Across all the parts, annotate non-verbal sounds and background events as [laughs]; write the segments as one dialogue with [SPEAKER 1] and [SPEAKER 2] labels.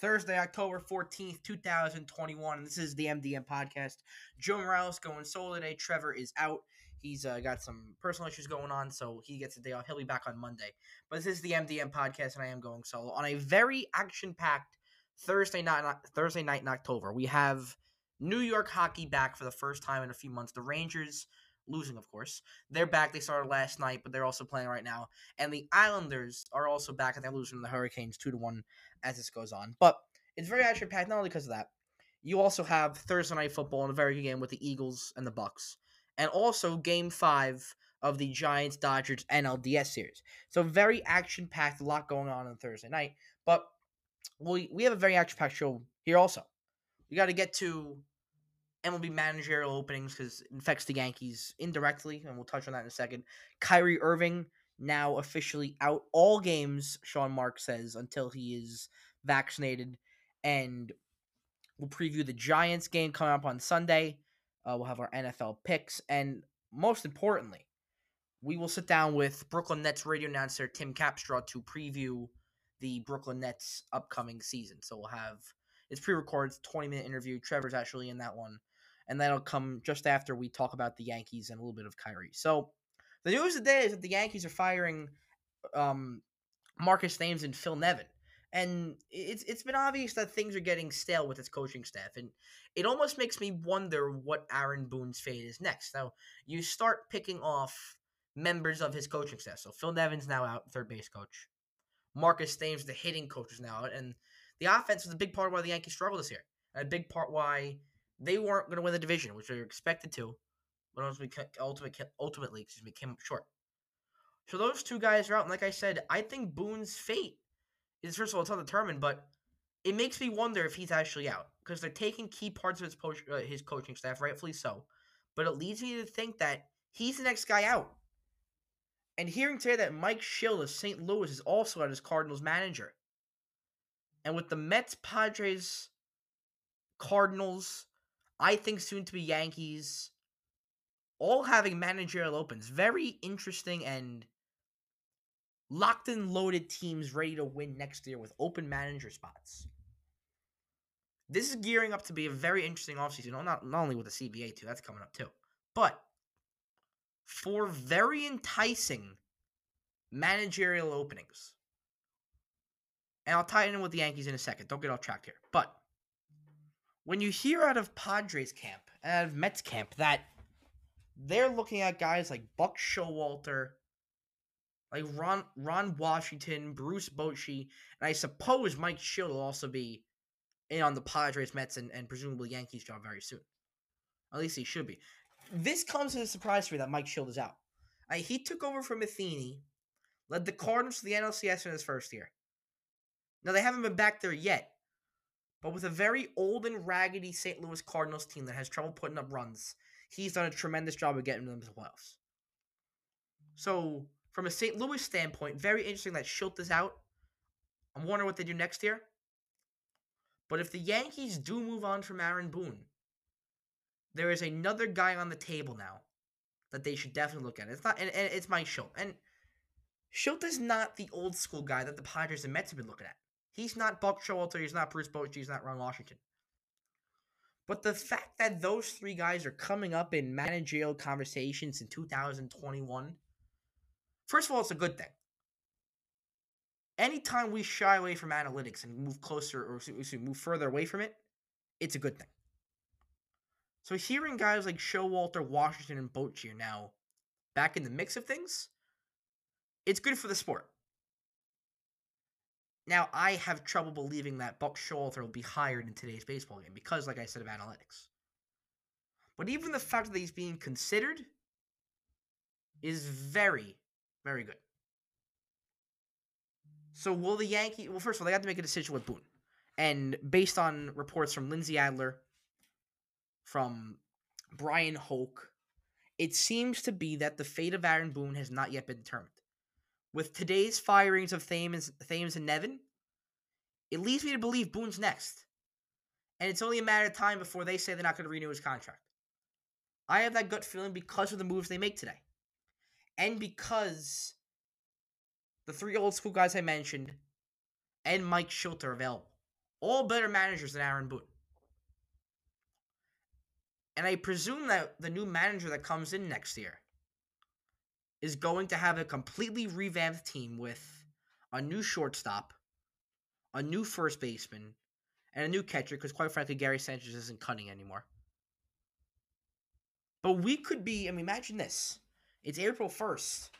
[SPEAKER 1] Thursday, October 14th, 2021. This is the MDM podcast. Joe Morales going solo today. Trevor is out. He's uh, got some personal issues going on, so he gets a day off. He'll be back on Monday. But this is the MDM podcast, and I am going solo on a very action-packed Thursday night. Thursday night in October, we have New York hockey back for the first time in a few months. The Rangers losing, of course. They're back. They started last night, but they're also playing right now. And the Islanders are also back, and they're losing the Hurricanes two to one as this goes on. But it's very action packed, not only because of that. You also have Thursday night football and a very good game with the Eagles and the Bucs, and also Game Five of the Giants Dodgers NLDS series. So very action packed, a lot going on on Thursday night. But we we have a very action packed show here also. We got to get to MLB managerial openings because it affects the Yankees indirectly, and we'll touch on that in a second. Kyrie Irving now officially out all games, Sean Marks says, until he is vaccinated. And we'll preview the Giants game coming up on Sunday. Uh, we'll have our NFL picks. And most importantly, we will sit down with Brooklyn Nets radio announcer Tim Capstraw to preview the Brooklyn Nets upcoming season. So we'll have it's pre-recorded, 20 minute interview. Trevor's actually in that one and that'll come just after we talk about the Yankees and a little bit of Kyrie. So the news today is that the Yankees are firing um, Marcus Thames and Phil Nevin. And it's it's been obvious that things are getting stale with its coaching staff, and it almost makes me wonder what Aaron Boone's fate is next. Now you start picking off members of his coaching staff. So Phil Nevin's now out, third base coach. Marcus Thames, the hitting coach, is now out, and the offense was a big part of why the Yankees struggled this year. A big part why they weren't going to win the division, which they were expected to, but ultimately, ultimately, ultimately, excuse me, came up short. So those two guys are out, and like I said, I think Boone's fate is first of all it's undetermined, but it makes me wonder if he's actually out because they're taking key parts of his po- uh, his coaching staff, rightfully so. But it leads me to think that he's the next guy out. And hearing today that Mike Shildt of St. Louis is also out as Cardinals manager. And with the Mets, Padres, Cardinals, I think soon to be Yankees, all having managerial opens. Very interesting and locked and loaded teams ready to win next year with open manager spots. This is gearing up to be a very interesting offseason, not, not only with the CBA, too, that's coming up too, but for very enticing managerial openings. And I'll tie it in with the Yankees in a second. Don't get off track here. But when you hear out of Padres camp and out of Mets camp that they're looking at guys like Buck Showalter, like Ron Ron Washington, Bruce Bochy, and I suppose Mike Shildt will also be in on the Padres, Mets, and, and presumably Yankees job very soon. At least he should be. This comes as a surprise for me that Mike Shildt is out. He took over from Matheny, led the Cardinals to the NLCS in his first year. Now they haven't been back there yet, but with a very old and raggedy St. Louis Cardinals team that has trouble putting up runs, he's done a tremendous job of getting them to the playoffs. So, from a St. Louis standpoint, very interesting that Shildt is out. I'm wondering what they do next year. But if the Yankees do move on from Aaron Boone, there is another guy on the table now that they should definitely look at. It's not, and, and it's Mike Shildt. And Shildt is not the old school guy that the Padres and Mets have been looking at. He's not Buck Showalter. He's not Bruce Bochy. He's not Ron Washington. But the fact that those three guys are coming up in managerial conversations in 2021, first of all, it's a good thing. Anytime we shy away from analytics and move closer or move further away from it, it's a good thing. So hearing guys like Showalter, Washington, and Bochy are now back in the mix of things, it's good for the sport. Now, I have trouble believing that Buck Showalter will be hired in today's baseball game because, like I said, of analytics. But even the fact that he's being considered is very, very good. So will the Yankee? Well, first of all, they have to make a decision with Boone, and based on reports from Lindsey Adler, from Bryan Hoch, it seems to be that the fate of Aaron Boone has not yet been determined. With today's firings of Thames, Thames and Nevin, it leads me to believe Boone's next. And it's only a matter of time before they say they're not going to renew his contract. I have that gut feeling because of the moves they make today. And because the three old school guys I mentioned and Mike Shildt are available. all better managers than Aaron Boone. And I presume that the new manager that comes in next year is going to have a completely revamped team with a new shortstop, a new first baseman, and a new catcher because, quite frankly, Gary Sanchez isn't cutting anymore. But we could be, I mean, imagine this. It's April 1st.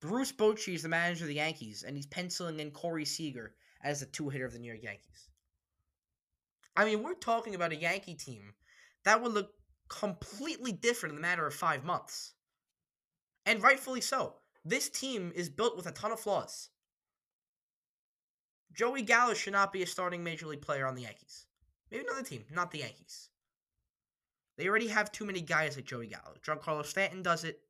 [SPEAKER 1] Bruce Bochy is the manager of the Yankees, and he's penciling in Corey Seager as the two hitter of the New York Yankees. I mean, we're talking about a Yankee team that would look completely different in the matter of five months. And rightfully so. This team is built with a ton of flaws. Joey Gallo should not be a starting major league player on the Yankees. Maybe another team, not the Yankees. They already have too many guys like Joey Gallo. Giancarlo Stanton does it.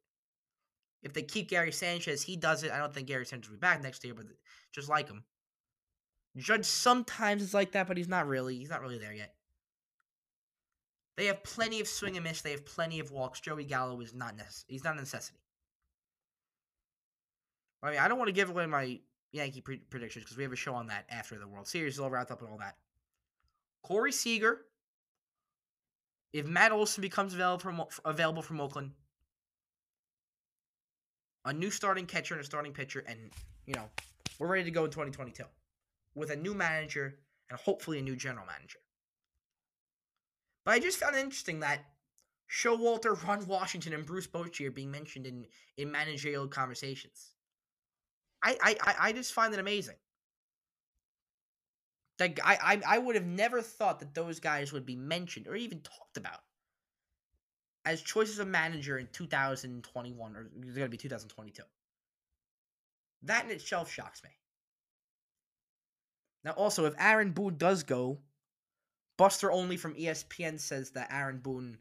[SPEAKER 1] If they keep Gary Sanchez, he does it. I don't think Gary Sanchez will be back next year, but just like him. Judge sometimes is like that, but he's not really. He's not really there yet. They have plenty of swing and miss. They have plenty of walks. Joey Gallo is not necess- he's not a necessity. I mean, I don't want to give away my Yankee pre- predictions because we have a show on that after the World Series is all wrapped up and all that. Corey Seager, if Matt Olson becomes available from available from Oakland, a new starting catcher and a starting pitcher, and you know we're ready to go in 2022 with a new manager and hopefully a new general manager. But I just found it interesting that Showalter, Ron Washington, and Bruce Bochy are being mentioned in in managerial conversations. I, I, I just find it amazing. Like I, I, I would have never thought that those guys would be mentioned or even talked about as choices of manager in 2021 or it's gonna be 2022. That in itself shocks me. Now, also, if Aaron Boone does go, Buster Olney from ESPN says that Aaron Boone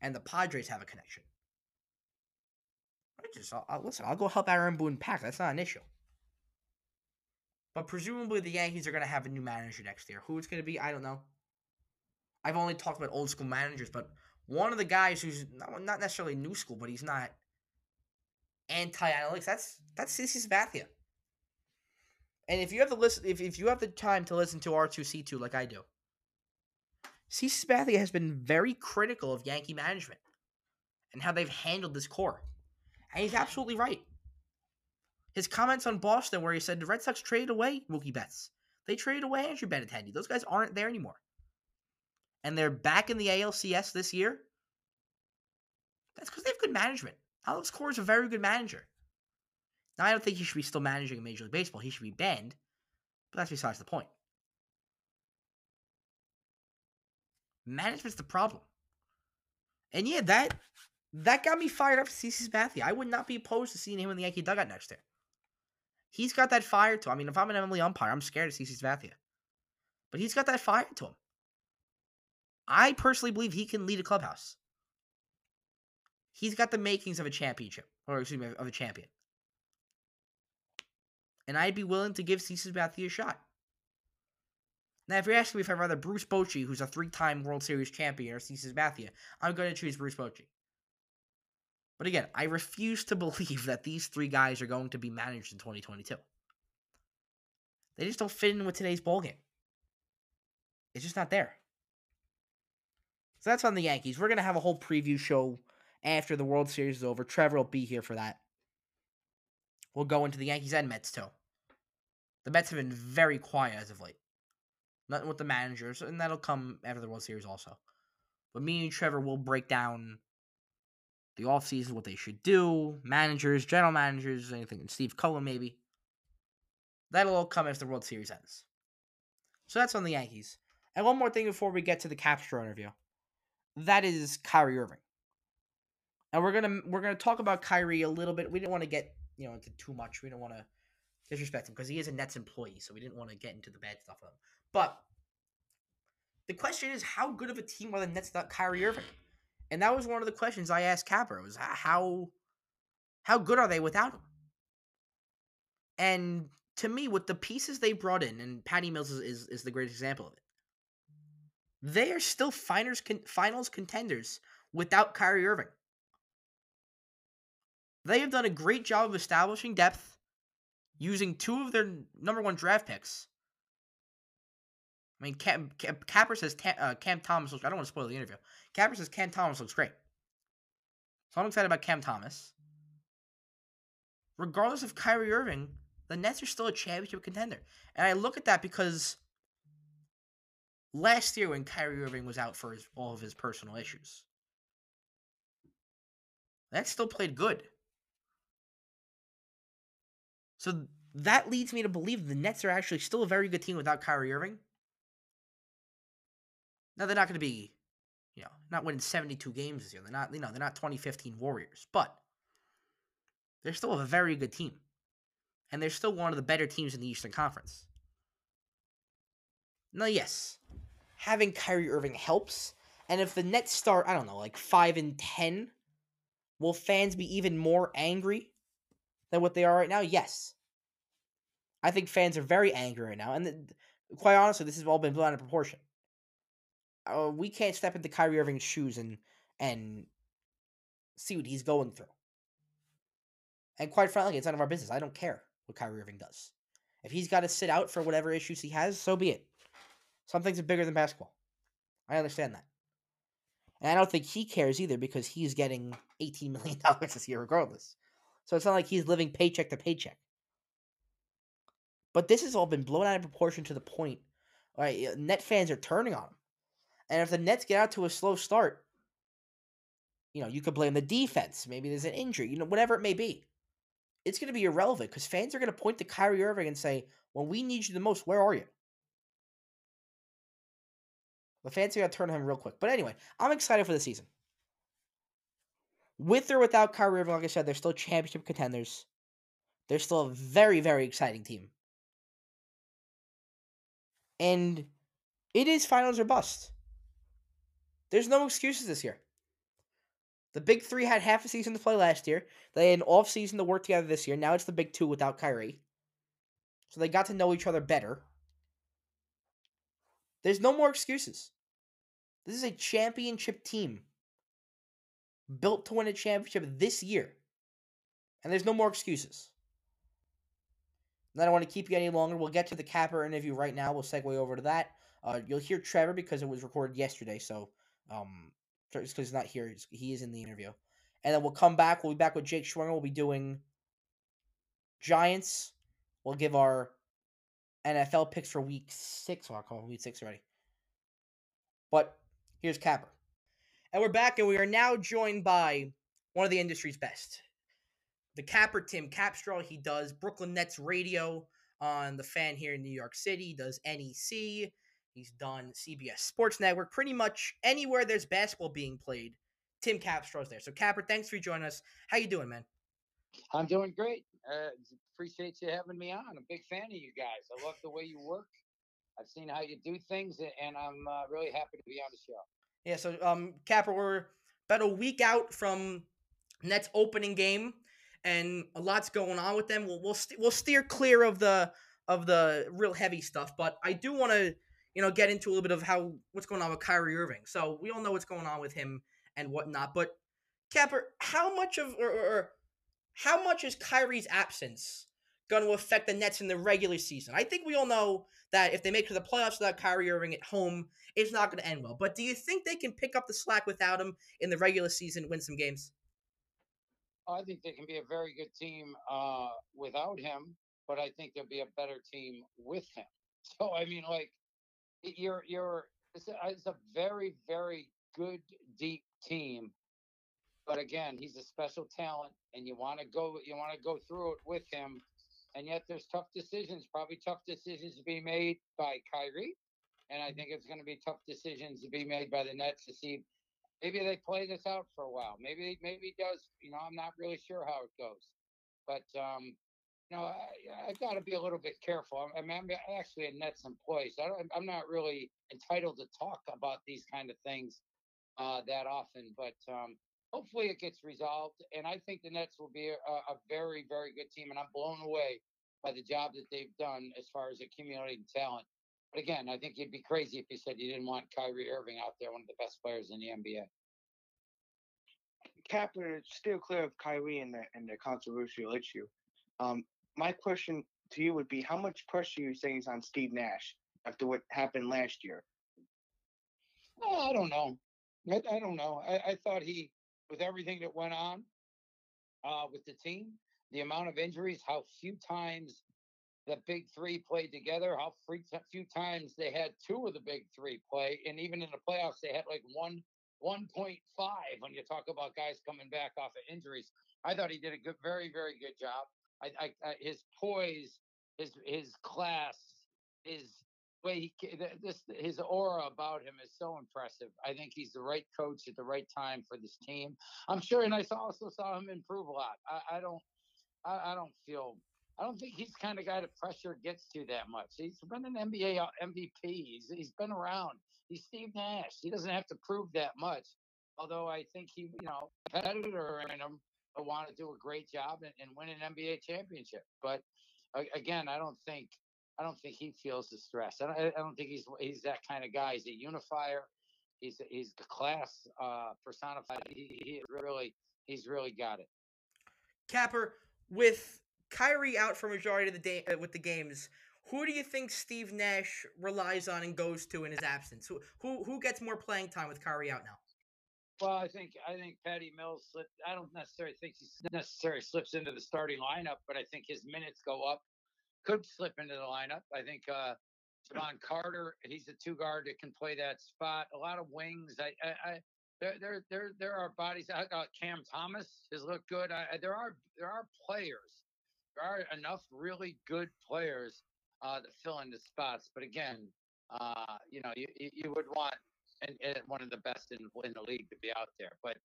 [SPEAKER 1] and the Padres have a connection. I just, I'll, I'll, listen, I'll go help Aaron Boone pack. That's not an issue. But presumably the Yankees are going to have a new manager next year. Who it's going to be, I don't know. I've only talked about old school managers, but one of the guys who's not, not necessarily new school, but he's not anti-analytics. That's that's CC Sabathia. And if you have the list, if, if you have the time to listen to R2C2 like I do, CC Sabathia has been very critical of Yankee management and how they've handled this core, and he's absolutely right. His comments on Boston, where he said the Red Sox traded away Mookie Betts. They traded away Andrew Benintendi. Those guys aren't there anymore. And they're back in the ALCS this year. That's because they have good management. Alex Cora is a very good manager. Now, I don't think he should be still managing in Major League Baseball. He should be banned. But that's besides the point. Management's the problem. And yeah, that that got me fired up for CC Sabathia. I would not be opposed to seeing him in the Yankee dugout next year. He's got that fire to him. I mean, if I'm an MLB umpire, I'm scared of CC Sabathia. But he's got that fire to him. I personally believe he can lead a clubhouse. He's got the makings of a championship, or excuse me, of a champion. And I'd be willing to give CC Sabathia a shot. Now, if you're asking me if I'd rather Bruce Bochy, who's a three-time World Series champion, or CC Sabathia, I'm going to choose Bruce Bochy. But again, I refuse to [laughs] believe that these three guys are going to be managed in 2022. They just don't fit in with today's ball game. It's just not there. So that's on the Yankees. We're gonna have a whole preview show after the World Series is over. Trevor will be here for that. We'll go into the Yankees and Mets too. The Mets have been very quiet as of late. Nothing with the managers, and that'll come after the World Series also. But me and Trevor will break down the offseason, what they should do, managers, general managers, anything, and Steve Cohen maybe. That'll all come after the World Series ends. So that's on the Yankees. And one more thing before we get to the Capstraw interview. That is Kyrie Irving. And we're gonna we're gonna talk about Kyrie a little bit. We didn't want to get you know into too much. We don't want to disrespect him because he is a Nets employee, so we didn't want to get into the bad stuff with him. But the question is, how good of a team are the Nets without Kyrie Irving? And that was one of the questions I asked Capper was how how good are they without him? And to me, with the pieces they brought in, and Patty Mills is, is, is the great example of it, they are still finals, con- finals contenders without Kyrie Irving. They have done a great job of establishing depth using two of their number one draft picks I mean, Cam, Cam, Capper says uh, Cam Thomas looks. I don't want to spoil the interview. Capper says Cam Thomas looks great. So I'm excited about Cam Thomas. Regardless of Kyrie Irving, the Nets are still a championship contender. And I look at that because last year when Kyrie Irving was out for his, all of his personal issues, that still played good. So that leads me to believe the Nets are actually still a very good team without Kyrie Irving. Now they're not going to be, you know, not winning 72 games this year. They're not, you know, they're not 2015 Warriors, but they're still a very good team. And they're still one of the better teams in the Eastern Conference. Now, yes, having Kyrie Irving helps. And if the Nets start, I don't know, like 5 and 10, will fans be even more angry than what they are right now? Yes. I think fans are very angry right now. And the, quite honestly, this has all been blown out of proportion. Uh, we can't step into Kyrie Irving's shoes and and see what he's going through. And quite frankly, it's none of our business. I don't care what Kyrie Irving does. If he's got to sit out for whatever issues he has, so be it. Some things are bigger than basketball. I understand that. And I don't think he cares either because he's getting $18 [laughs] million this year regardless. So it's not like he's living paycheck to paycheck. But this has all been blown out of proportion to the point. Right, net fans are turning on him. And if the Nets get out to a slow start, you know, you could blame the defense. Maybe there's an injury, you know, whatever it may be. It's going to be irrelevant because fans are going to point to Kyrie Irving and say, when we need you the most, where are you? The fans are going to turn on him real quick. But anyway, I'm excited for the season. With or without Kyrie Irving, like I said, they're still championship contenders. They're still a very, very exciting team. And it is finals or bust. There's no excuses this year. The big three had half a season to play last year. They had an off season to work together this year. Now it's the big two without Kyrie. So they got to know each other better. There's no more excuses. This is a championship team built to win a championship this year. And there's no more excuses. And I don't want to keep you any longer. We'll get to the Capper interview right now. We'll segue over to that. Uh, you'll hear Trevor because it was recorded yesterday, so um, just because he's not here, he is in the interview. And then we'll come back. We'll be back with Jake Schwinger. We'll be doing Giants. We'll give our NFL picks for week six. Well, I'll call week six already. But here's Capper. And we're back, and we are now joined by one of the industry's best. The Capper, Tim Capstraw. He does Brooklyn Nets radio on the fan here in New York City. Does NEC. He's done CBS Sports Network. Pretty much anywhere there's basketball being played, Tim Capstraw's there. So Capper, thanks for joining us. How you doing, man?
[SPEAKER 2] I'm doing great. Uh, appreciate you having me on. I'm a big fan of you guys. I love the way you work. I've seen how you do things, and I'm uh, really happy to be on the show.
[SPEAKER 1] Yeah. So, um, Capper, we're about a week out from Nets opening game, and a lot's going on with them. We'll we'll, st- we'll steer clear of the of the real heavy stuff, but I do want to you know, get into a little bit of how what's going on with Kyrie Irving. So we all know what's going on with him and whatnot. But Capper, how much of or, or how much is Kyrie's absence going to affect the Nets in the regular season? I think we all know that if they make to the playoffs without Kyrie Irving at home, it's not going to end well. But do you think they can pick up the slack without him in the regular season, win some games?
[SPEAKER 2] I think they can be a very good team uh, without him, but I think they'll be a better team with him. [laughs] So I mean, like you're you're it's a, it's a very very good deep team but again he's a special talent and you want to go you want to go through it with him and yet there's tough decisions probably tough decisions to be made by Kyrie and I think it's going to be tough decisions to be made by the Nets to see maybe they play this out for a while maybe maybe he does you know I'm not really sure how it goes but um know, I, have got to be a little bit careful. I mean, I'm actually a Nets employee, so I am not really entitled to talk about these kind of things uh, that often. But um, hopefully, it gets resolved, and I think the Nets will be a, a, very, very good team. And I'm blown away by the job that they've done as far as accumulating talent. But again, I think you'd be crazy if you said you didn't want Kyrie Irving out there, one of the best players in the NBA.
[SPEAKER 3] Capper, still clear of Kyrie and the and the controversial issue. Um, my question to you would be how much pressure you saying is on Steve Nash after what happened last year?
[SPEAKER 2] Oh, I don't know. I, I don't know. I, I thought he, with everything that went on uh, with the team, the amount of injuries, how few times the big three played together, how few times they had two of the big three play, and even in the playoffs they had like one 1.5 when you talk about guys coming back off of injuries. I thought he did a good, very, very good job. I, I, I his poise, his his class, his way he this his aura about him is so impressive. I think he's the right coach at the right time for this team. I'm sure, and I also saw him improve a lot. I, I don't, I, I, don't feel. I don't think he's kind of guy that pressure gets to that much. He's been an NBA uh, MVP. He's, he's been around. He's Steve Nash. He doesn't have to prove that much. Although I think he, you know, competitor in him want to do a great job and, and win an NBA championship. But again, I don't think I don't think he feels the stress. I don't, I don't think he's he's that kind of guy. He's a unifier. He's he's the class uh, personified. He, he really he's really got it.
[SPEAKER 1] Capper with Kyrie out for majority of the day uh, with the games. Who do you think Steve Nash relies on and goes to in his absence? Who who who gets more playing time with Kyrie out now?
[SPEAKER 2] Well, I think I think Patty Mills slipped. I don't necessarily think he necessarily slips into the starting lineup, but I think his minutes go up could slip into the lineup. I think uh, Jevon Carter, he's a two guard that can play that spot. A lot of wings. I, I, I there, there, there, there are bodies. Got Cam Thomas has looked good. I, there are, there are players. There are enough really good players uh, to fill in the spots. But again, uh, you know, you, you would want and, and one of the best in in the league to be out there. But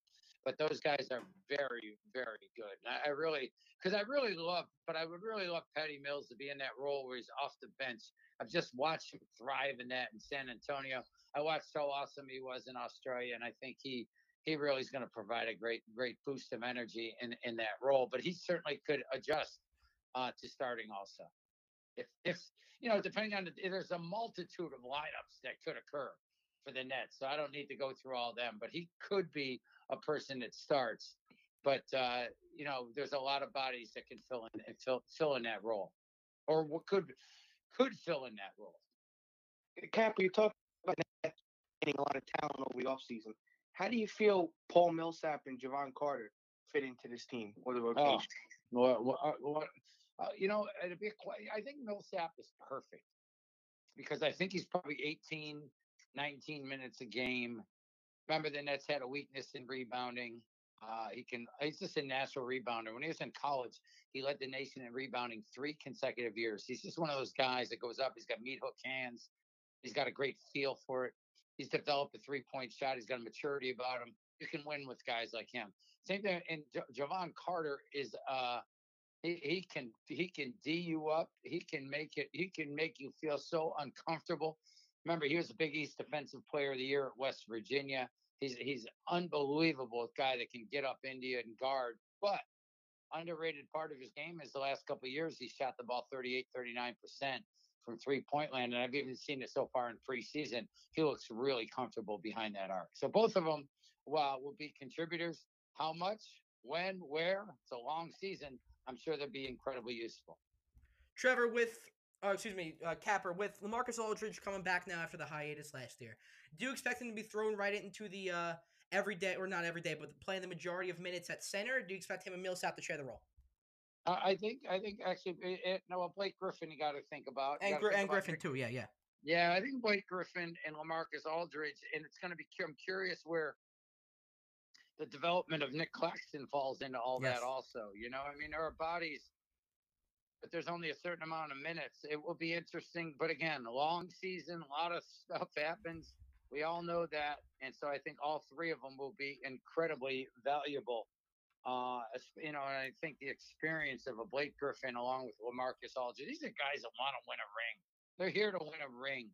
[SPEAKER 2] but those guys are very, very good. And I, I really, because I really love, but I would really love Patty Mills to be in that role where he's off the bench. I've just watched him thrive in that in San Antonio. I watched how awesome he was in Australia, and I think he he really is going to provide a great great boost of energy in in that role. But he certainly could adjust uh, to starting also. If if you know, depending on the, there's a multitude of lineups that could occur for the Nets, so I don't need to go through all them. But he could be a person that starts. But uh, you know, there's a lot of bodies that can fill in and fill fill in that role, or what could could fill in that role.
[SPEAKER 3] Cap, you talk about getting a lot of talent over the offseason. How do you feel Paul Millsap and Jevon Carter fit into this team or the oh, rotation?
[SPEAKER 2] Oh, well, well, uh, you know, it'd be I think Millsap is perfect because I think he's probably 18, 19 minutes a game. Remember, the Nets had a weakness in rebounding. Uh, he can. He's just a natural rebounder. When he was in college, he led the nation in rebounding three consecutive years. He's just one of those guys that goes up. He's got meat hook hands. He's got a great feel for it. He's developed a three point shot. He's got a maturity about him. You can win with guys like him. Same thing. And J- Jevon Carter is. Uh, he, he can he can d you up. He can make it. He can make you feel so uncomfortable. Remember, he was a Big East Defensive Player of the Year at West Virginia. He's he's unbelievable guy that can get up India and guard. But underrated part of his game is the last couple years he shot the ball 38, 39 percent from three point land, and I've even seen it so far in preseason. He looks really comfortable behind that arc. So both of them, well, will be contributors. How much, when, where? It's a long season. I'm sure they'll be incredibly useful.
[SPEAKER 1] Trevor, with uh, excuse me, uh, Capper, with Lamarcus Aldridge coming back now after the hiatus last year, do you expect him to be thrown right into the uh, every day, or not every day, but playing the majority of minutes at center? do you expect him and Millsap to share the role?
[SPEAKER 2] Uh, I think, I think actually, it, it, no, Blake Griffin, you got to think about,
[SPEAKER 1] and,
[SPEAKER 2] Gr-
[SPEAKER 1] think and about Griffin too, yeah, yeah,
[SPEAKER 2] yeah. I think Blake Griffin and Lamarcus Aldridge, and it's going to be. I'm curious where the development of Nic Claxton falls into all yes. that also. You know, I mean, there are bodies but there's only a certain amount of minutes. It will be interesting. But again, long season, a lot of stuff happens. We all know that. And so I think all three of them will be incredibly valuable. Uh, you know, and I think the experience of a Blake Griffin along with Lamarcus Aldridge, these are guys that want to win a ring. They're here to win a ring.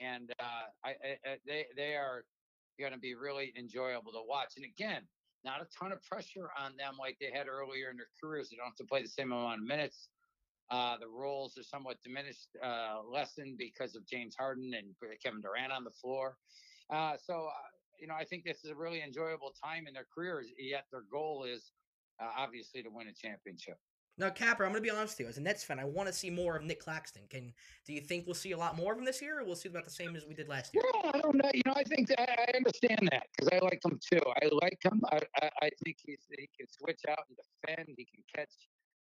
[SPEAKER 2] And uh, I, I, they, they are going to be really enjoyable to watch. And again, not a ton of pressure on them like they had earlier in their careers. They don't have to play the same amount of minutes. Uh, the roles are somewhat diminished, uh, lessened because of James Harden and Kevin Durant on the floor. Uh, so, uh, you know, I think this is a really enjoyable time in their careers. Yet their goal is uh, obviously to win a championship.
[SPEAKER 1] Now, Capper, I'm going to be honest with you. As a Nets fan, I want to see more of Nic Claxton. Can do you think we'll see a lot more of him this year, or we'll see about the same as we did last year?
[SPEAKER 2] Yeah, I don't know. You know, I think that, I understand that because I like him too. I like him. I, I, I think he's he can switch out and defend. He can catch.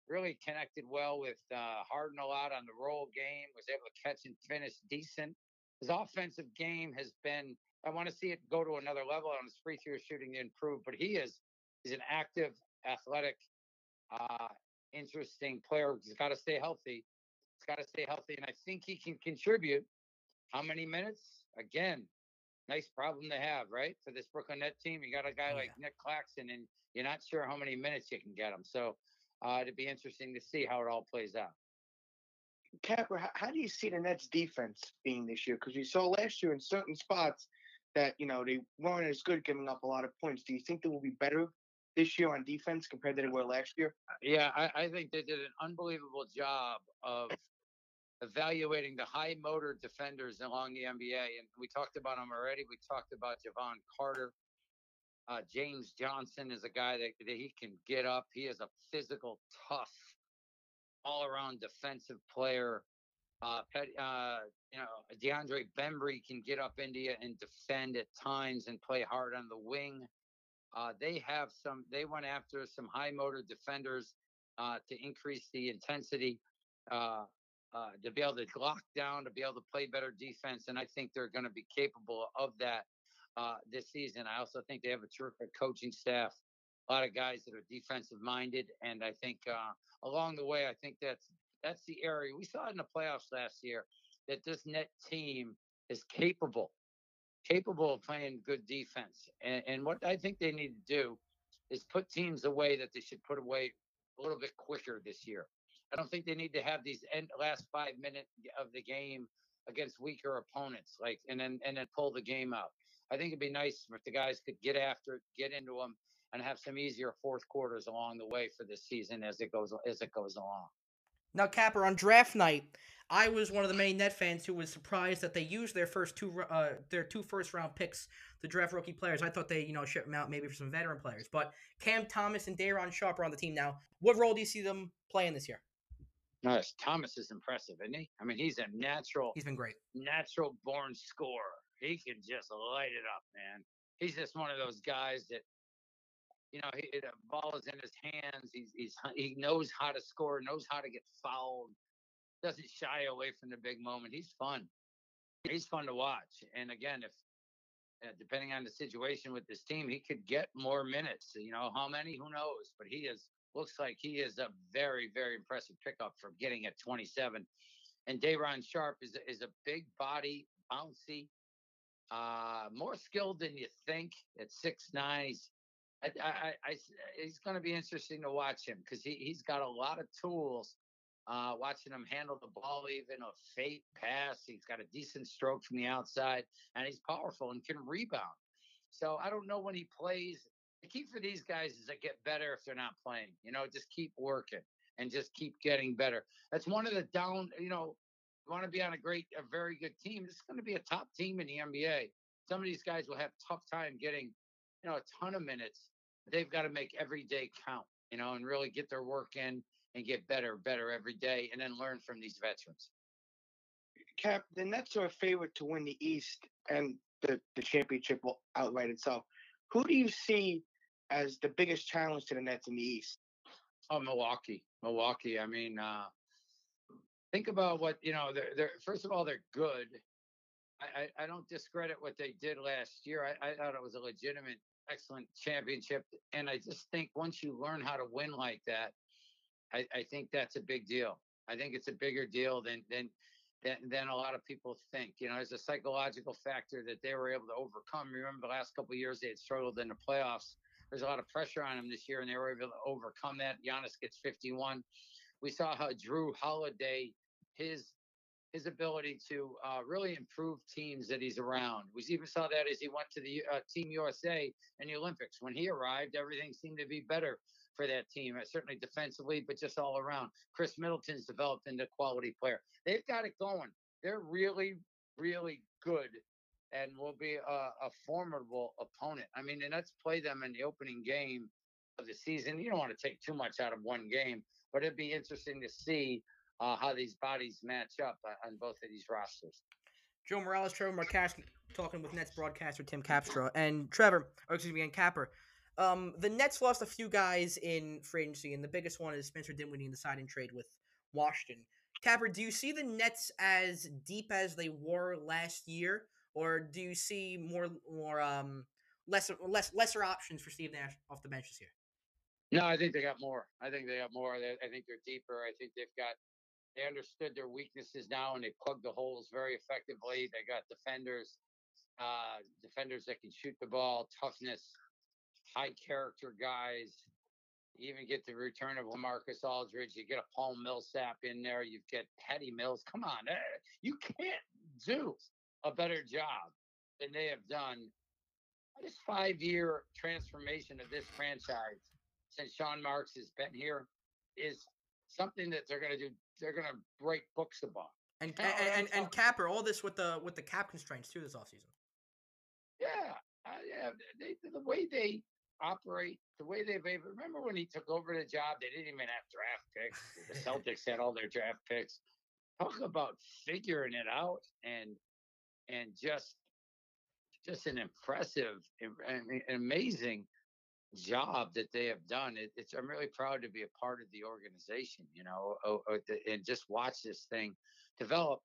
[SPEAKER 2] Really connected well with uh, Harden a lot on the roll game. Was able to catch and finish decent. His offensive game has been. I want to see it go to another level on his free throw shooting to improve. But he is. He's an active, athletic, uh, interesting player. He's got to stay healthy. He's got to stay healthy, and I think he can contribute. How many minutes? Again, nice problem to have, right? For this Brooklyn Net team, you got a guy
[SPEAKER 1] Oh,
[SPEAKER 2] like
[SPEAKER 1] yeah.
[SPEAKER 2] Nic Claxton, and you're not sure how many minutes you can get him. So uh, it'd be interesting to see how it all plays out.
[SPEAKER 3] Capper, how, how do you see the Nets defense being this year? Because we saw last year in certain spots that you know they weren't as good, giving up a lot of points. Do you think they will be better this year on defense compared to they were last year?
[SPEAKER 2] Yeah, I, I think they did an unbelievable job of evaluating the high motor defenders along the NBA. And we talked about them already. We talked about Jevon Carter. Uh, James Johnson is a guy that, that he can get up. He is a physical, tough, all around defensive player. Uh, Pet, uh, you know, DeAndre Bembry can get up India and defend at times and play hard on the wing. Uh, they have some. They went after some high motor defenders uh, to increase the intensity, uh, uh, to be able to lock down, to be able to play better defense, and I think they're going to be capable of that uh, this season. I also think they have a terrific coaching staff, a lot of guys that are defensive minded, and I think uh, along the way, I think that's that's the area we saw in the playoffs last year that this net team is capable capable of playing good defense. And, and what I think they need to do is put teams away that they should put away a little bit quicker this year. I don't think they need to have these end, last five minutes of the game against weaker opponents, like and then and then pull the game out. I think it'd be nice if the guys could get after it, get into them, and have some easier fourth quarters along the way for this season as it goes as it goes along.
[SPEAKER 1] Now, Capper, on draft night, I was one of the many Net fans who was surprised that they used their first two uh, their two first round picks to draft rookie players. I thought they you know ship them out maybe for some veteran players, but Cam Thomas and Day'Ron Sharpe are on the team now. What role do you see them playing this year?
[SPEAKER 2] Nice. Thomas is impressive, isn't he? I mean, he's a natural
[SPEAKER 1] He's been great.
[SPEAKER 2] natural born scorer. He can just light it up, man. He's just one of those guys that, you know, he, the ball is in his hands. He's, he's he knows how to score, knows how to get fouled, doesn't shy away from the big moment. He's fun. He's fun to watch. And again, if uh, depending on the situation with this team, he could get more minutes. You know how many? Who knows? But he is looks like he is a very very impressive pickup for getting at 27. And Day'Ron Sharpe is is a big body, bouncy, uh, more skilled than you think. At six nine, I, I, I, he's going to be interesting to watch him because he he's got a lot of tools. Uh, watching him handle the ball, even a fake pass, he's got a decent stroke from the outside, and he's powerful and can rebound. So I don't know when he plays. The key for these guys is to get better if they're not playing. You know, just keep working and just keep getting better. That's one of the down. You know, want to be on a great, a very good team. This is going to be a top team in the NBA. Some of these guys will have tough time getting, you know, a ton of minutes. They've got to make every day count. You know, and really get their work in and get better, better every day, and then learn from these veterans.
[SPEAKER 3] Cap, the Nets are a favorite to win the East and the, the championship will outright itself. Who do you see as the biggest challenge to the Nets in the East?
[SPEAKER 2] Oh, Milwaukee, Milwaukee. I mean, uh, think about what you know. They're, they're first of all, they're good. I, I, I don't discredit what they did last year. I, I thought it was a legitimate, excellent championship, and I just think once you learn how to win like that, I, I think that's a big deal. I think it's a bigger deal than than than, than a lot of people think. You know, there's a psychological factor that they were able to overcome. Remember, the last couple years they had struggled in the playoffs. There's a lot of pressure on them this year, and they were able to overcome that. Giannis gets 51. We saw how Jrue Holiday, his his ability to uh, really improve teams that he's around. We even saw that as he went to the uh, Team USA in the Olympics. When he arrived, everything seemed to be better for that team, uh, certainly defensively, but just all around. Khris Middleton's developed into a quality player. They've got it going. They're really, really good and will be a, a formidable opponent. I mean, and let's play them in the opening game of the season. You don't want to take too much out of one game, but it'd be interesting to see uh, how these bodies match up on both of these rosters.
[SPEAKER 1] Joe Morales, Trevor Markowski, talking with Nets broadcaster Tim Capstraw, and Trevor, or excuse me, and Capper. Um, the Nets lost a few guys in free agency, and the biggest one is Spencer Dinwiddie in the signing trade with Washington. Capper, do you see the Nets as deep as they were last year, or do you see more more um less lesser options for Steve Nash off the bench this year?
[SPEAKER 2] No, I think they got more. I think they got more. I think they're deeper. I think they've got they understood their weaknesses now and they plugged the holes very effectively. They got defenders, uh, defenders that can shoot the ball, toughness, high character guys. You even get the return of Lamarcus Aldridge. You get a Paul Millsap in there. You get Patty Mills. Come on, eh, you can't do a better job than they have done. This five-year transformation of this franchise since Sean Marks has been here is something that they're going to do. They're going to break books about.
[SPEAKER 1] And and, and, and Capper, all this with the with the cap constraints too this offseason.
[SPEAKER 2] Yeah, uh, yeah. They, the way they operate, the way they've remember when he took over the job, they didn't even have draft picks. The [laughs] Celtics had all their draft picks. Talk about figuring it out and and just just an impressive and amazing job that they have done. It, it's I'm really proud to be a part of the organization, you know, and just watch this thing develop.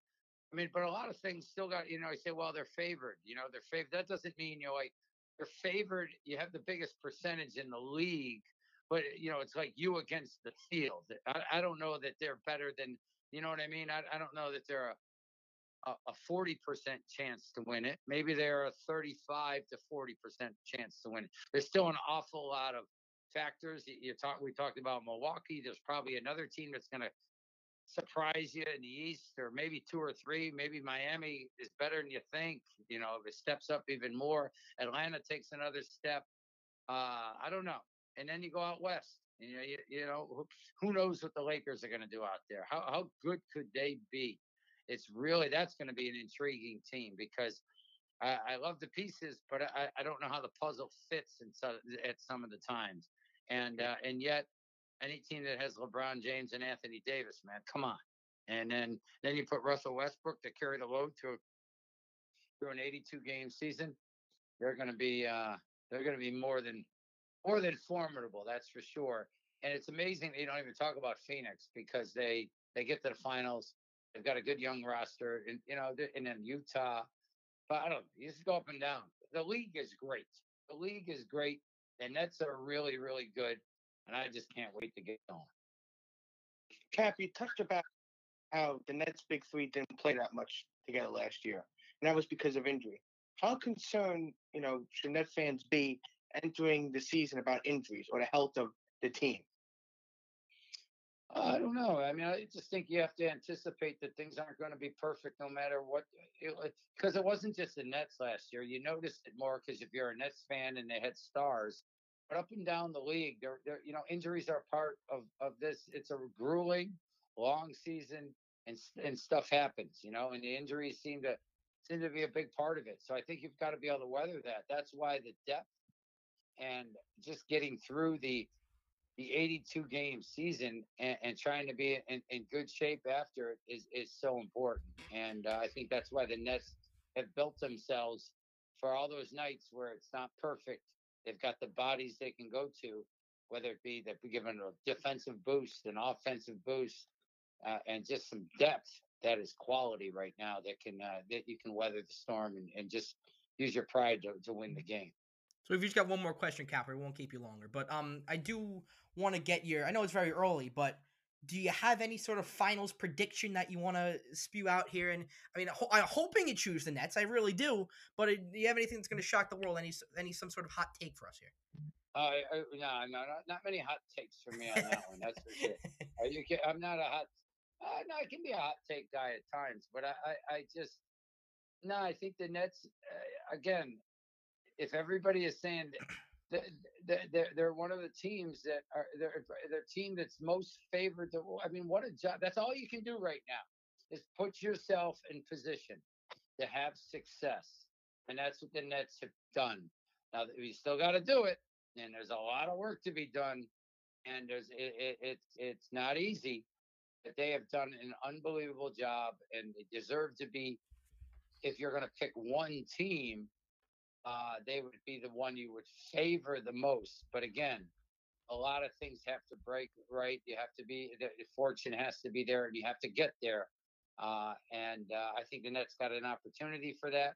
[SPEAKER 2] I mean, but a lot of things still got, you know, I say, well, they're favored, you know, they're favored. That doesn't mean, you know, like they're favored. You have the biggest percentage in the league, but, you know, it's like you against the field. I, I don't know that they're better than, you know what I mean? I, I don't know that they're a, a 40% chance to win it. Maybe they're a 35 to 40% chance to win it. There's still an awful lot of factors. You talk, we talked about Milwaukee. There's probably another team that's going to surprise you in the East, or maybe two or three. Maybe Miami is better than you think. You know, if it steps up even more, Atlanta takes another step. Uh, I don't know. And then you go out west. You know, you, you know who, who knows what the Lakers are going to do out there? How how good could they be? It's really that's going to be an intriguing team because I, I love the pieces, but I, I, don't know how the puzzle fits in so, at some of the times. And uh, and yet, any team that has LeBron James and Anthony Davis, man, come on. And then then you put Russell Westbrook to carry the load to through an 82 game season. They're going to be uh, they're going to be more than more than formidable. That's for sure. And it's amazing they don't even talk about Phoenix because they they get to the finals They've got a good young roster, and you know, and then Utah. But I don't. You just go up and down. The league is great. The league is great. The Nets are really, really good, and I just can't wait to get going.
[SPEAKER 3] Cap, you touched about how the Nets' big three didn't play that much together last year, and that was because of injury. How concerned, you know, should Net fans be entering the season about injuries or the health of the team?
[SPEAKER 2] I don't know. I mean, I just think you have to anticipate that things aren't going to be perfect no matter what. Because it, it, wasn't just the Nets last year. You noticed it more because if you're a Nets fan and they had stars, but up and down the league, there, you know, injuries are part of of this. It's a grueling, long season, and and stuff happens. You know, and the injuries seem to seem to be a big part of it. So I think you've got to be able to weather that. That's why the depth and just getting through the the 82 game season and, and trying to be in, in, good shape after it is, is so important. And uh, I think that's why the Nets have built themselves for all those nights where it's not perfect. They've got the bodies they can go to, whether it be they've given a defensive boost, an offensive boost, uh, and just some depth that is quality right now that can uh, that you can weather the storm and, and just use your pride to, to win the game.
[SPEAKER 1] So we've just got one more question, Capper. We won't keep you longer, but um, I do want to get your. I know it's very early, but do you have any sort of finals prediction that you want to spew out here? And I mean, ho- I'm hoping you choose the Nets. I really do. But uh, do you have anything that's going to shock the world? Any any some sort of hot take for us here?
[SPEAKER 2] Uh, no, no, not, not many hot takes for me on that one. That's for sure. [laughs] Are you, I'm not a hot. Uh, no, I can be a hot take guy at times, but I, I, I just no. I think the Nets uh, again if everybody is saying that they're, they're one of the teams that are they're, they're team that's most favored to i mean what a job that's all you can do right now is put yourself in position to have success and that's what the nets have done now we still got to do it and there's a lot of work to be done, and there's it, it, it's it's not easy, but they have done an unbelievable job, and they deserve to be. If you're going to pick one team, uh, they would be the one you would favor the most. But again, a lot of things have to break right. You have to be the fortune has to be there, and you have to get there. Uh, and uh, I think the Nets got an opportunity for that.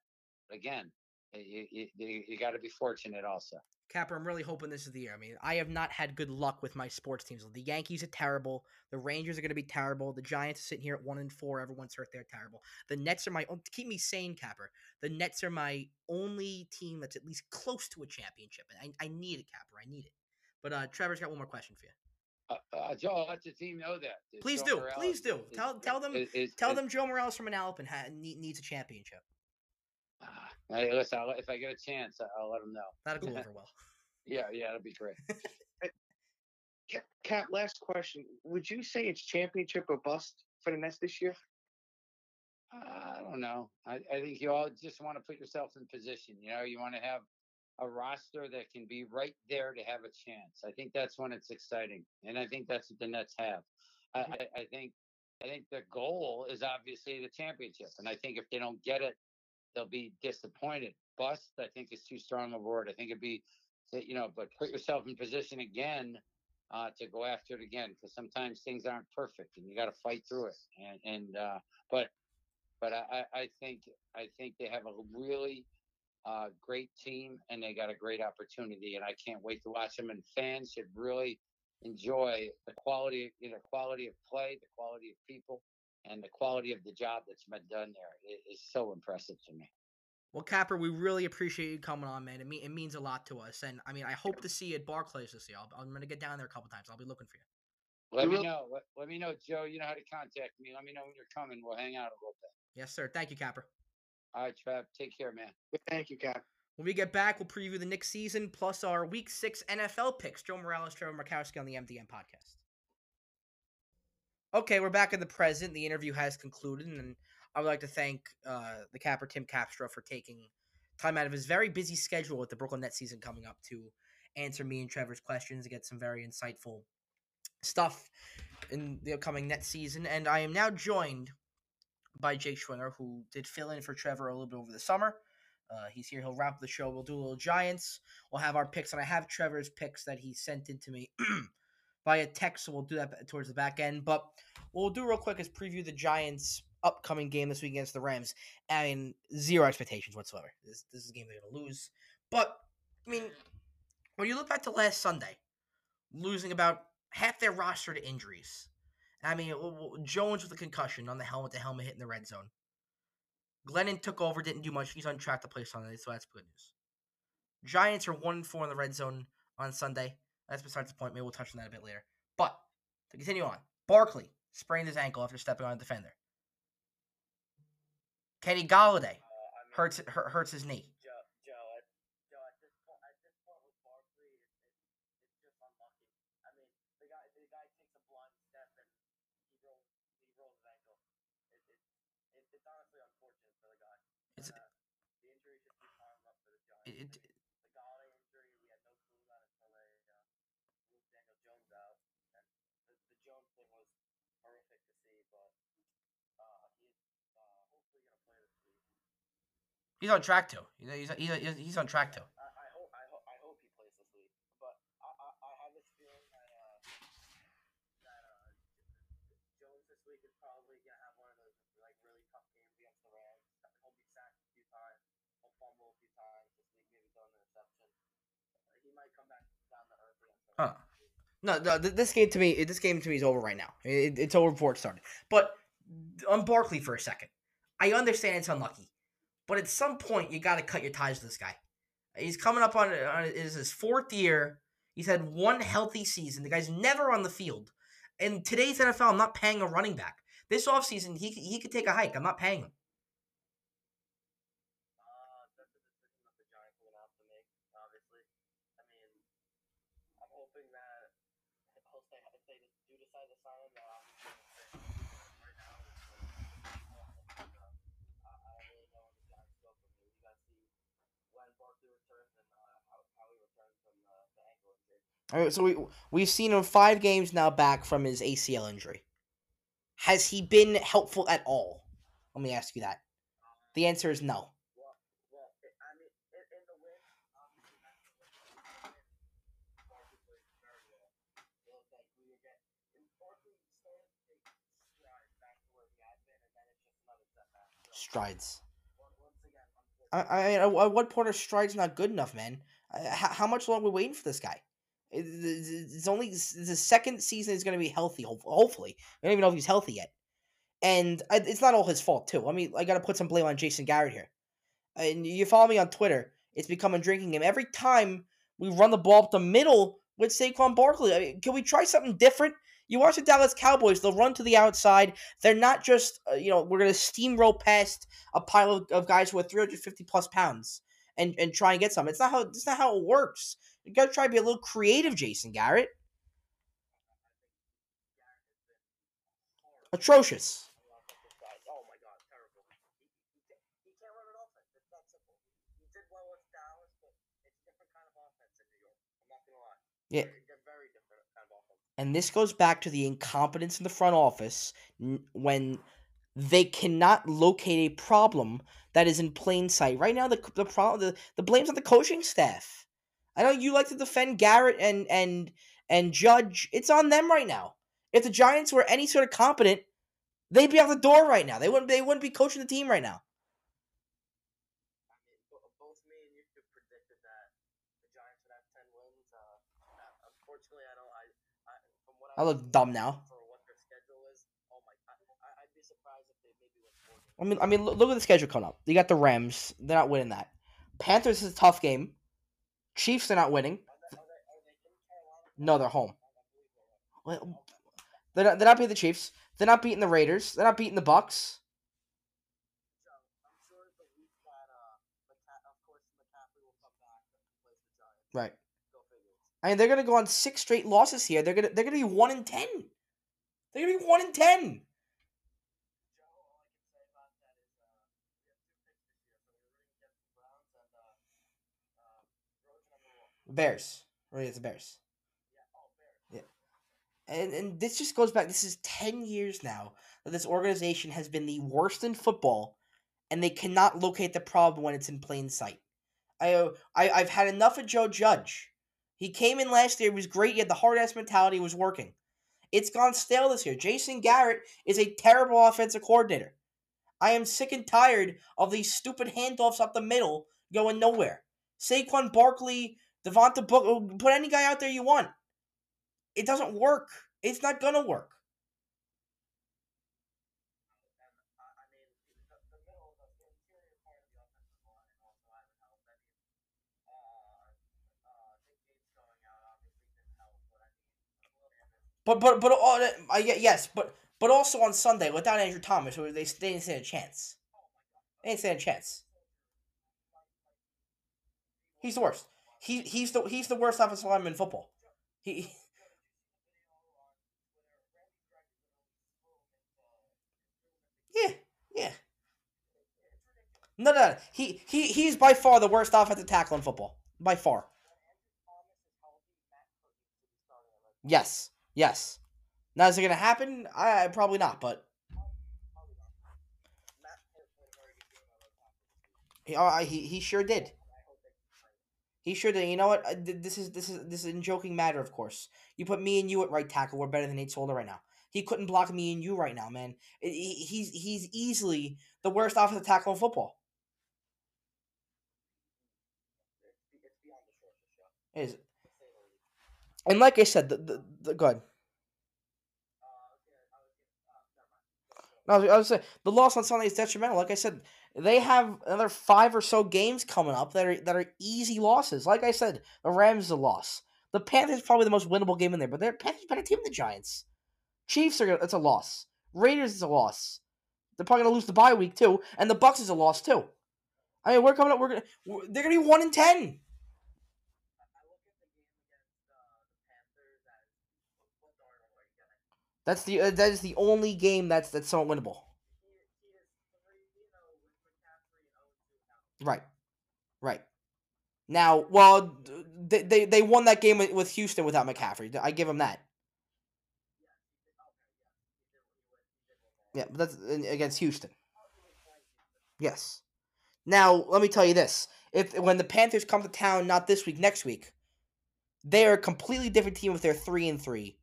[SPEAKER 2] But again, you, you, you, got to be fortunate also.
[SPEAKER 1] Capper, I'm really hoping this is the year. I mean, I have not had good luck with my sports teams. The Yankees are terrible. The Rangers are going to be terrible. The Giants are sitting here at one and four. Everyone's hurt. They're terrible. The Nets are my to keep me sane, Capper. The Nets are my only team that's at least close to a championship, and I, I need it, Capper. I need it. But uh, Trevor's got one more question for you.
[SPEAKER 2] Uh, uh, Joe, let the team know that.
[SPEAKER 1] Please
[SPEAKER 2] Joe
[SPEAKER 1] do.
[SPEAKER 2] Morales
[SPEAKER 1] Please do. Tell- tell them-
[SPEAKER 2] is- is-
[SPEAKER 1] Tell
[SPEAKER 2] is-
[SPEAKER 1] them Joe Morales from Manalapan ha- need, needs a championship.
[SPEAKER 2] Ah, listen, I'll, if I get a chance, I'll let them know.
[SPEAKER 1] That'll go [laughs] over well.
[SPEAKER 2] Yeah, yeah, that'd be great. [laughs]
[SPEAKER 3] Cap, last question. Would you say it's championship or bust for the Nets this year?
[SPEAKER 2] I don't know. I, I think you all just want to put yourself in position. You know, you want to have a roster that can be right there to have a chance. I think that's when it's exciting, and I think that's what the Nets have. I, I, I think I think the goal is obviously the championship, and I think if they don't get it, they'll be disappointed. Bust, I think, is too strong a word. I think it'd be, you know, but put yourself in position again uh, to go after it again, because sometimes things aren't perfect, and you got to fight through it. And and uh, but but I, I think I think they have a really uh, great team and they got a great opportunity, and I can't wait to watch them. And fans should really enjoy the quality, you know, quality of play, the quality of people, and the quality of the job that's been done there is It is so impressive to me.
[SPEAKER 1] Well, Capper, we really appreciate you coming on, man. It, mean, it means a lot to us. And I mean, I hope to see you at Barclays this year. I'll, I'm going to get down there a couple times. I'll be looking for you.
[SPEAKER 2] Let
[SPEAKER 3] You
[SPEAKER 2] me
[SPEAKER 3] will-
[SPEAKER 2] know. Let, let me know, Joe. You know how to contact me. Let me know when you're coming. We'll hang out a little bit.
[SPEAKER 1] Yes, sir. Thank you, Capper.
[SPEAKER 2] All right, Trav. Take care, man.
[SPEAKER 3] Thank you, Cap.
[SPEAKER 1] When we get back, we'll preview the next season plus our Week 6 NFL picks. Joe Morales, Trevor Markowski on the MDM podcast. Okay, we're back in the present. The interview has concluded, and I would like to thank uh, the capper, Tim Capstraw, for taking time out of his very busy schedule with the Brooklyn Nets season coming up to answer me and Trevor's questions and get some very insightful stuff in the upcoming Nets season. And I am now joined by Jake Schwinger, who did fill in for Trevor a little bit over the summer. Uh, he's here. He'll wrap the show. We'll do a little Giants. We'll have our picks, and I have Trevor's picks that he sent in to me [clears throat] via text, so we'll do that towards the back end. But what we'll do real quick is preview the Giants' upcoming game this week against the Rams. I mean, zero expectations whatsoever. This, this is a game they're going to lose. But, I mean, when you look back to last Sunday, losing about half their roster to injuries. I mean, Jones with a concussion on the helmet, the helmet hitting the red zone. Glennon took over, didn't do much. He's on track to play Sunday, so that's good news. Giants are one and four in the red zone on Sunday. That's besides the point. Maybe we'll touch on that a bit later. But to continue on, Barkley sprained his ankle after stepping on a defender. Kenny Golladay uh, hurts hurts his knee.
[SPEAKER 4] Joe, Joe, at, Joe, at this point, at this point with Barkley, it's, it's, it's just unlucky. I mean, the guy, the guy takes a blind step and he rolls, he rolls his ankle. It, it, it, it's honestly unfortunate for the guy.
[SPEAKER 1] It's-
[SPEAKER 4] uh, the injury just keeps piling up for the Giants.
[SPEAKER 1] It,
[SPEAKER 4] I mean, the Galladay injury, we had no clue about it until they uh, moved Daniel Jones out, and the, the Jones thing was horrific to see, but uh, he's uh, hopefully going to play this week.
[SPEAKER 1] He's on track to. He's, he's, he's, he's on track to.
[SPEAKER 4] I, I hope I hope I hope he plays this week. But I I, I have this feeling that uh, that uh, Jones this week is probably gonna have one of those like really tough games against the Rams. He'll be sacked a few times. He'll fumble a few times this week. Maybe throw an interception. He might come back down to earth against the
[SPEAKER 1] Huh.
[SPEAKER 4] Rams. this.
[SPEAKER 1] No, no, this game to me, this game to me is over right now. It, it's over before it started. But on Barkley for a second, I understand it's unlucky, but at some point you got to cut your ties to this guy. He's coming up on, uh, on is his fourth year. He's had one healthy season. The guy's never on the field. In today's NFL, I'm not paying a running back. This offseason, he he could take a hike. I'm not paying him.
[SPEAKER 4] Uh, that's a decision that the Giants are gonna have to make. Obviously, I mean, I'm hoping that he'll stay. If they do decide to sign him, that obviously will stay right now. It's, uh, I, I don't really know when the Giants go from here. You gotta see when Barkley returns and uh, how how he returns from the, the
[SPEAKER 1] All right, so we we've seen him five games now back from his ACL injury. Has he been helpful at all? Let me ask you that. The answer is no.
[SPEAKER 4] Strides
[SPEAKER 1] I. I mean, at at what point are strides not good enough, man? Uh, How, how much longer are we waiting for this guy? It- It's only the second season is going to be healthy. Hopefully, I don't even know if he's healthy yet. And it's not all his fault too. I mean, I got to put some blame on Jason Garrett here. And you follow me on Twitter. It's becoming drinking game. Every time we run the ball up the middle with Saquon Barkley, I mean, can we try something different? You watch the Dallas Cowboys; they'll run to the outside. They're not just, uh, you know, we're going to steamroll past a pile of, of guys who are 350 plus pounds and, and try and get some. It's not how it's not how it works. You got to try to be a little creative, Jason Garrett. Atrocious. Yeah. And this goes back to the incompetence in the front office when they cannot locate a problem that is in plain sight. Right now, the the problem the, the blame's on the coaching staff. I know you like to defend Garrett and and and Judge. It's on them right now. If the Giants were any sort of competent, they'd be out the door right now. They wouldn't. They wouldn't be coaching the team right now.
[SPEAKER 4] I mean, bo- both me and you predicted that the Giants would have ten wins. Uh, I don't. I, I from what
[SPEAKER 1] I look dumb now.
[SPEAKER 4] for what their schedule is. Oh I, I, I'd be surprised if they maybe win four games.
[SPEAKER 1] I mean, I mean, look, look at the schedule coming up. You got the Rams. They're not winning that. Panthers is a tough game. Chiefs, they're not winning.
[SPEAKER 4] Are are are?
[SPEAKER 1] No, they're home.
[SPEAKER 4] They are.
[SPEAKER 1] Not, they're not beating the Chiefs. They're not beating the Raiders. They're not beating the
[SPEAKER 4] Bucs.
[SPEAKER 1] Right. I mean, they're gonna go on six straight losses here. They're gonna they're gonna be one in ten. They're gonna be one in ten.
[SPEAKER 4] Joe, all I can say about that is uh, we have two picks this year, so we're rooting against the Browns and uh, uh, Roach number one.
[SPEAKER 1] Bears. Right, it's the Bears.
[SPEAKER 4] Yeah,
[SPEAKER 1] And and this just goes back. This is ten years now that this organization has been the worst in football, and they cannot locate the problem when it's in plain sight. I uh, I I've had enough of Joe Judge. He came in last year. He was great. He had the hard ass mentality. Was working. It's gone stale this year. Jason Garrett is a terrible offensive coordinator. I am sick and tired of these stupid handoffs up the middle going nowhere. Saquon Barkley, Devontae Booker, put any guy out there you want. It doesn't work. It's not gonna work.
[SPEAKER 4] Uh, uh, uh, but
[SPEAKER 1] But but all I get yes, but but also on Sunday without Andrew Thomas, they they didn't stand a chance. They didn't stand a chance. He's the worst. He he's the he's the worst offensive lineman in football. He yeah yeah. No, no, no. He, he he's by far the worst offensive tackle in football. By far. Yes. Yes. Now is it gonna happen? I probably not, but he, uh, he he sure did. He sure did. You know what? Uh, This is this is this is a joking matter, of course. You put me and you at right tackle, we're better than Nate Solder right now. He couldn't block me and you right now, man. He's he's easily the worst offensive tackle in football. It is. And like I said, the the, the good. No, I was, I was saying the loss on Sunday is detrimental. Like I said, they have another five or so games coming up that are that are easy losses. Like I said, the Rams is a loss. The Panthers probably the most winnable game in there, but they're Panthers better team than the Giants. Chiefs are it's a loss. Raiders is a loss. They're probably gonna lose the bye week too, and the Bucs is a loss too. I mean, we're coming up. We're gonna we're- they're gonna be one in ten. That's the uh, that is the only game that's that's somewhat winnable. Right. Right. Now, well, they, they, they won that game with Houston without McCaffrey. I give them that. Yeah, but that's against Houston. Yes. Now, let me tell you this. If when the Panthers come to town not this week, next week, they are a completely different team if they're 3 and 3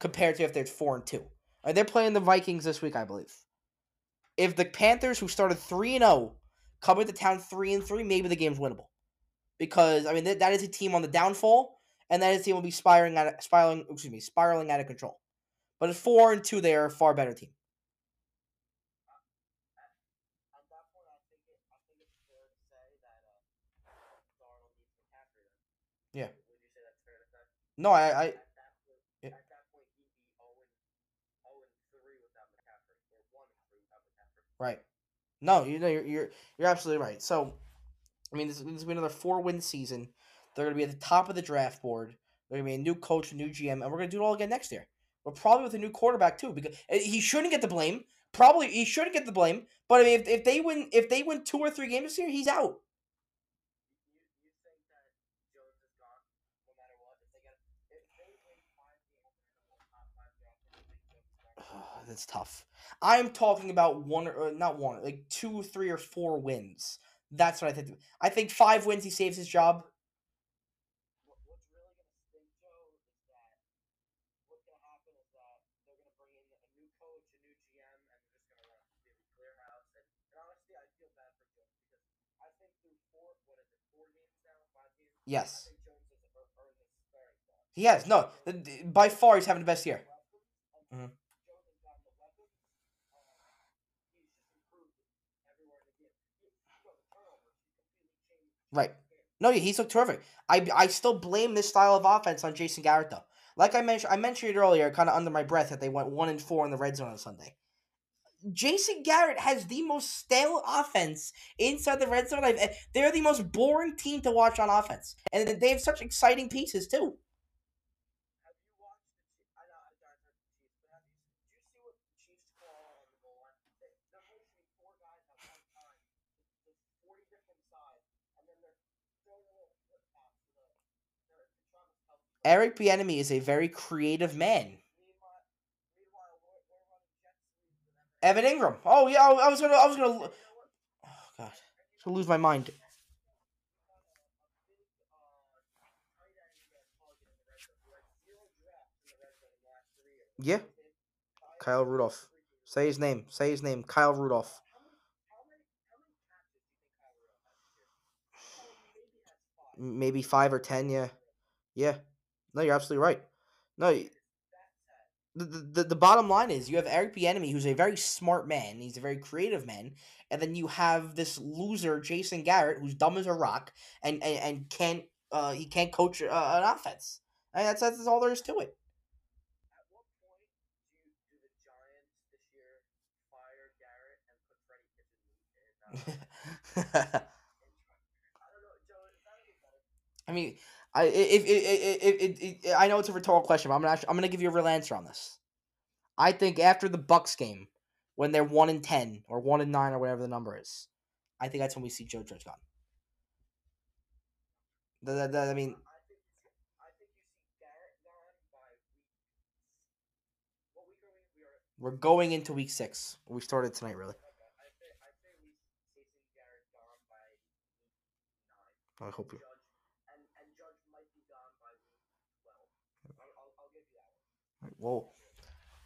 [SPEAKER 1] compared to if they're 4 and 2. They're playing the Vikings this week, I believe. If the Panthers who started 3 and 0 coming to town three and three, maybe the game's winnable. Because I mean that, that is a team on the downfall, and that is a team will be spiraling out of, spiraling excuse me spiraling out of control. But at four and two, they are a far better team. Yeah. No, I, I Right. No, you know you're you're you're absolutely right. So, I mean, this, this will be another four win season. They're going to be at the top of the draft board. They're going to be a new coach, a new GM, and we're going to do it all again next year. But probably with a new quarterback too, because uh, he shouldn't get the blame. Probably he shouldn't get the blame. But I mean, if, if they win, if they win two or three games this year, he's out.
[SPEAKER 4] You, you think that Jones is gone, no matter what? If they get, if they win 5 games and end up with top 5 draft, pick, you think Jones is gone?
[SPEAKER 1] That's tough. I'm talking about one or uh, not one, like two, three, or four wins. That's what I think. I think five wins, he saves his job.
[SPEAKER 4] what's going to stink, Joe, is that what's going to happen is that they're going to bring in a new coach, a new GM, and just going to run a completely clear house. And, and honestly, I feel bad for Jones because I think through four, what is it, four games now, five games?
[SPEAKER 1] Yes.
[SPEAKER 4] I think Jones has ear- earned his sparing spot.
[SPEAKER 1] He has no. By far, he's having the best year.
[SPEAKER 4] Weapons, and
[SPEAKER 1] Mhm.
[SPEAKER 4] Jones has gotten the weapons. Uh, he's just improved everywhere in the game. He, you know, the turnovers, he completely changed.
[SPEAKER 1] Right. No, he's looked terrific. I I still blame this style of offense on Jason Garrett though. Like I mentioned, I mentioned it earlier, kind of under my breath, that they went one and four in the red zone on Sunday. Jason Garrett has the most stale offense inside the red zone. I've, eh, they're the most boring team to watch on offense, and they have such exciting pieces too.
[SPEAKER 4] Have you watched the Chiefs? I know I don't heard the Chiefs, but have you? Did you see what the Chiefs call on the goal line? They, they're motioning four guys at one time. There's forty different sides, and then they're throwing a little flip pass to the. They're, they're trying to help.
[SPEAKER 1] Eric Bieniemy is a very creative man.
[SPEAKER 4] Evan.
[SPEAKER 1] Engram. Oh yeah, I was gonna, I was gonna. Oh god, gonna lose my mind. Yeah. Kyle Rudolph. Say his name. Say his name. Kyle Rudolph.
[SPEAKER 4] Maybe five
[SPEAKER 1] or ten. Yeah. Yeah. No, you're absolutely right. No, y-
[SPEAKER 4] That's sad.
[SPEAKER 1] the, the, the, bottom line is you have Eric Bieniemy, who's a very smart man. He's a very creative man, and then you have this loser Jason Garrett, who's dumb as a rock, and and, and can't uh he can't coach uh, an offense. And that's that's all there is to it.
[SPEAKER 4] At what point do you, do the Giants this year fire Garrett and put Freddie Kitchens in? In [laughs] I don't know, Joe. Is that any better?
[SPEAKER 1] I mean, I if if, if, if, I know it's a rhetorical question, but I'm gonna I'm gonna give you a real answer on this. I think after the Bucs game, when they're one in ten or one and nine or whatever the number is, I think that's when we see Joe Judge gone. The, the, I mean,
[SPEAKER 4] I think you see, I think you see Garrett gone by week. What week are we? We are.
[SPEAKER 1] going into week six. We started tonight, really.
[SPEAKER 4] I hope I say we Jason Garrett gone by week
[SPEAKER 1] I
[SPEAKER 4] nine.
[SPEAKER 1] hope you.
[SPEAKER 4] Judge and and Judge might be gone by week twelve. I'll, I'll, I'll give you that one.
[SPEAKER 1] We'll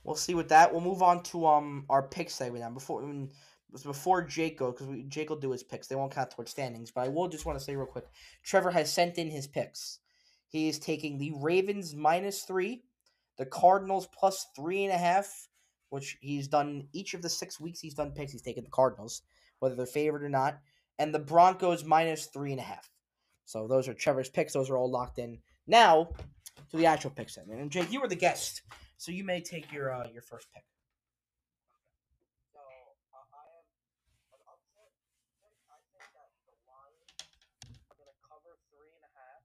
[SPEAKER 1] we'll see with that. We'll move on to um our pick segment now. Before I mean, before Jake goes, because Jake will do his picks. They won't count towards standings, but I will just want to say real quick. Trevor has sent in his picks. He is taking the Ravens minus three, the Cardinals plus three and a half, which he's done each of the six weeks he's done picks. He's taken the Cardinals, whether they're favored or not, and the Broncos minus three and a half. So those are Trevor's picks. Those are all locked in. Now to the actual picks. And Jake, you were the guest. So you may take your uh, your first pick.
[SPEAKER 4] So uh, I have an upset pick. I think that the Lions are going to cover three and a half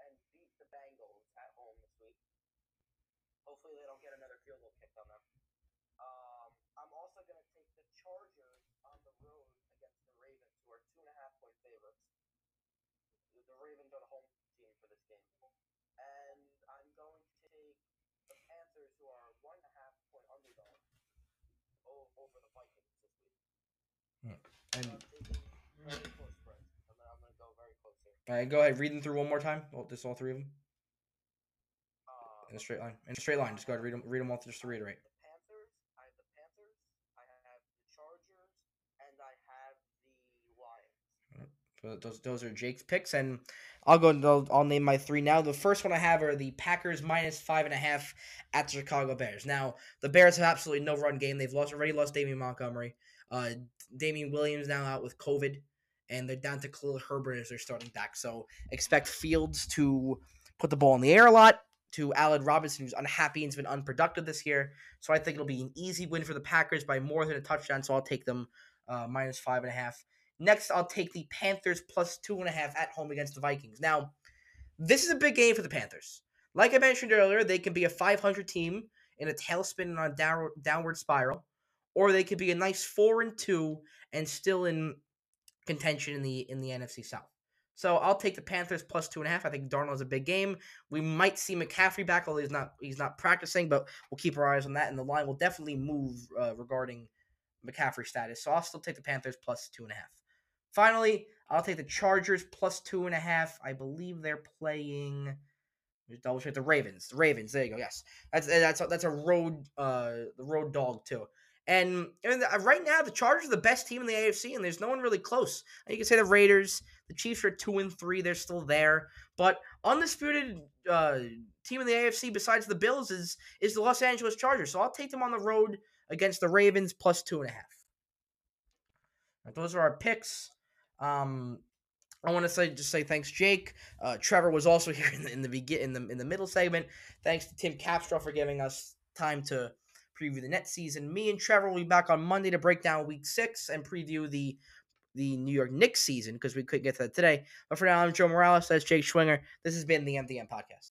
[SPEAKER 4] and beat the Bengals at home this week. Hopefully, they don't get another field goal kicked on them. Um, I'm also going to take the Chargers on the road against the Ravens, who are two and a half point favorites. the Ravens are the home team for this game, and I'm going to take the Panthers, who are one and a half point underdogs, o- over the Vikings this week.
[SPEAKER 1] Hmm.
[SPEAKER 4] So
[SPEAKER 1] And
[SPEAKER 4] I'm very close spreads. I'm gonna, I'm gonna go very close here.
[SPEAKER 1] all right, go ahead, read them through one more time. Well, just all three of them
[SPEAKER 4] Uh,
[SPEAKER 1] in a straight line. In a straight line. Just go ahead, read them, read them all just to reiterate.
[SPEAKER 4] The Panthers. I have the Panthers. I have the Chargers, and I have the Lions.
[SPEAKER 1] So those those are Jake's picks, and I'll go. I'll, I'll name my three now. The first one I have are the Packers minus five and a half at the Chicago Bears. Now the Bears have absolutely no run game. They've lost already lost Damian Montgomery. Uh, Damien Williams now out with COVID, and they're down to Khalil Herbert as their starting back. So expect Fields to put the ball in the air a lot. To Allen Robinson, who's unhappy and's been unproductive this year. So I think it'll be an easy win for the Packers by more than a touchdown. So I'll take them uh, minus five and a half. Next, I'll take the Panthers plus two and a half at home against the Vikings. Now, this is a big game for the Panthers. Like I mentioned earlier, they can be a 500 team in a tailspin and on downward spiral, or they could be a nice four and two and still in contention in the in the NFC South. So I'll take the Panthers plus two and a half. I think Darnold's a big game. We might see McCaffrey back, although he's not he's not practicing, but we'll keep our eyes on that. And the line will definitely move uh, regarding McCaffrey status. So I'll still take the Panthers plus two and a half. Finally, I'll take the Chargers plus two and a half. I believe they're playing. Double check the Ravens. The Ravens. There you go. Yes, that's that's a, that's a road uh road dog too. And, and right now, the Chargers are the best team in the AFC, and there's no one really close. You can say the Raiders, the Chiefs are two and three; they're still there. But undisputed uh, team in the AFC besides the Bills is is the Los Angeles Chargers. So I'll take them on the road against the Ravens plus two and a half. Those are our picks. Um, I want to say just say thanks, Jake. Uh, Trevor was also [laughs] here in the in the begin in the in the middle segment. Thanks to Tim Capstraw for giving us time to preview the net season. Me and Trevor will be back on Monday to break down Week Six and preview the the New York Knicks season because we couldn't get to that today. But for now, I'm Joe Morales. That's Jake Schwinger. This has been the MDM podcast.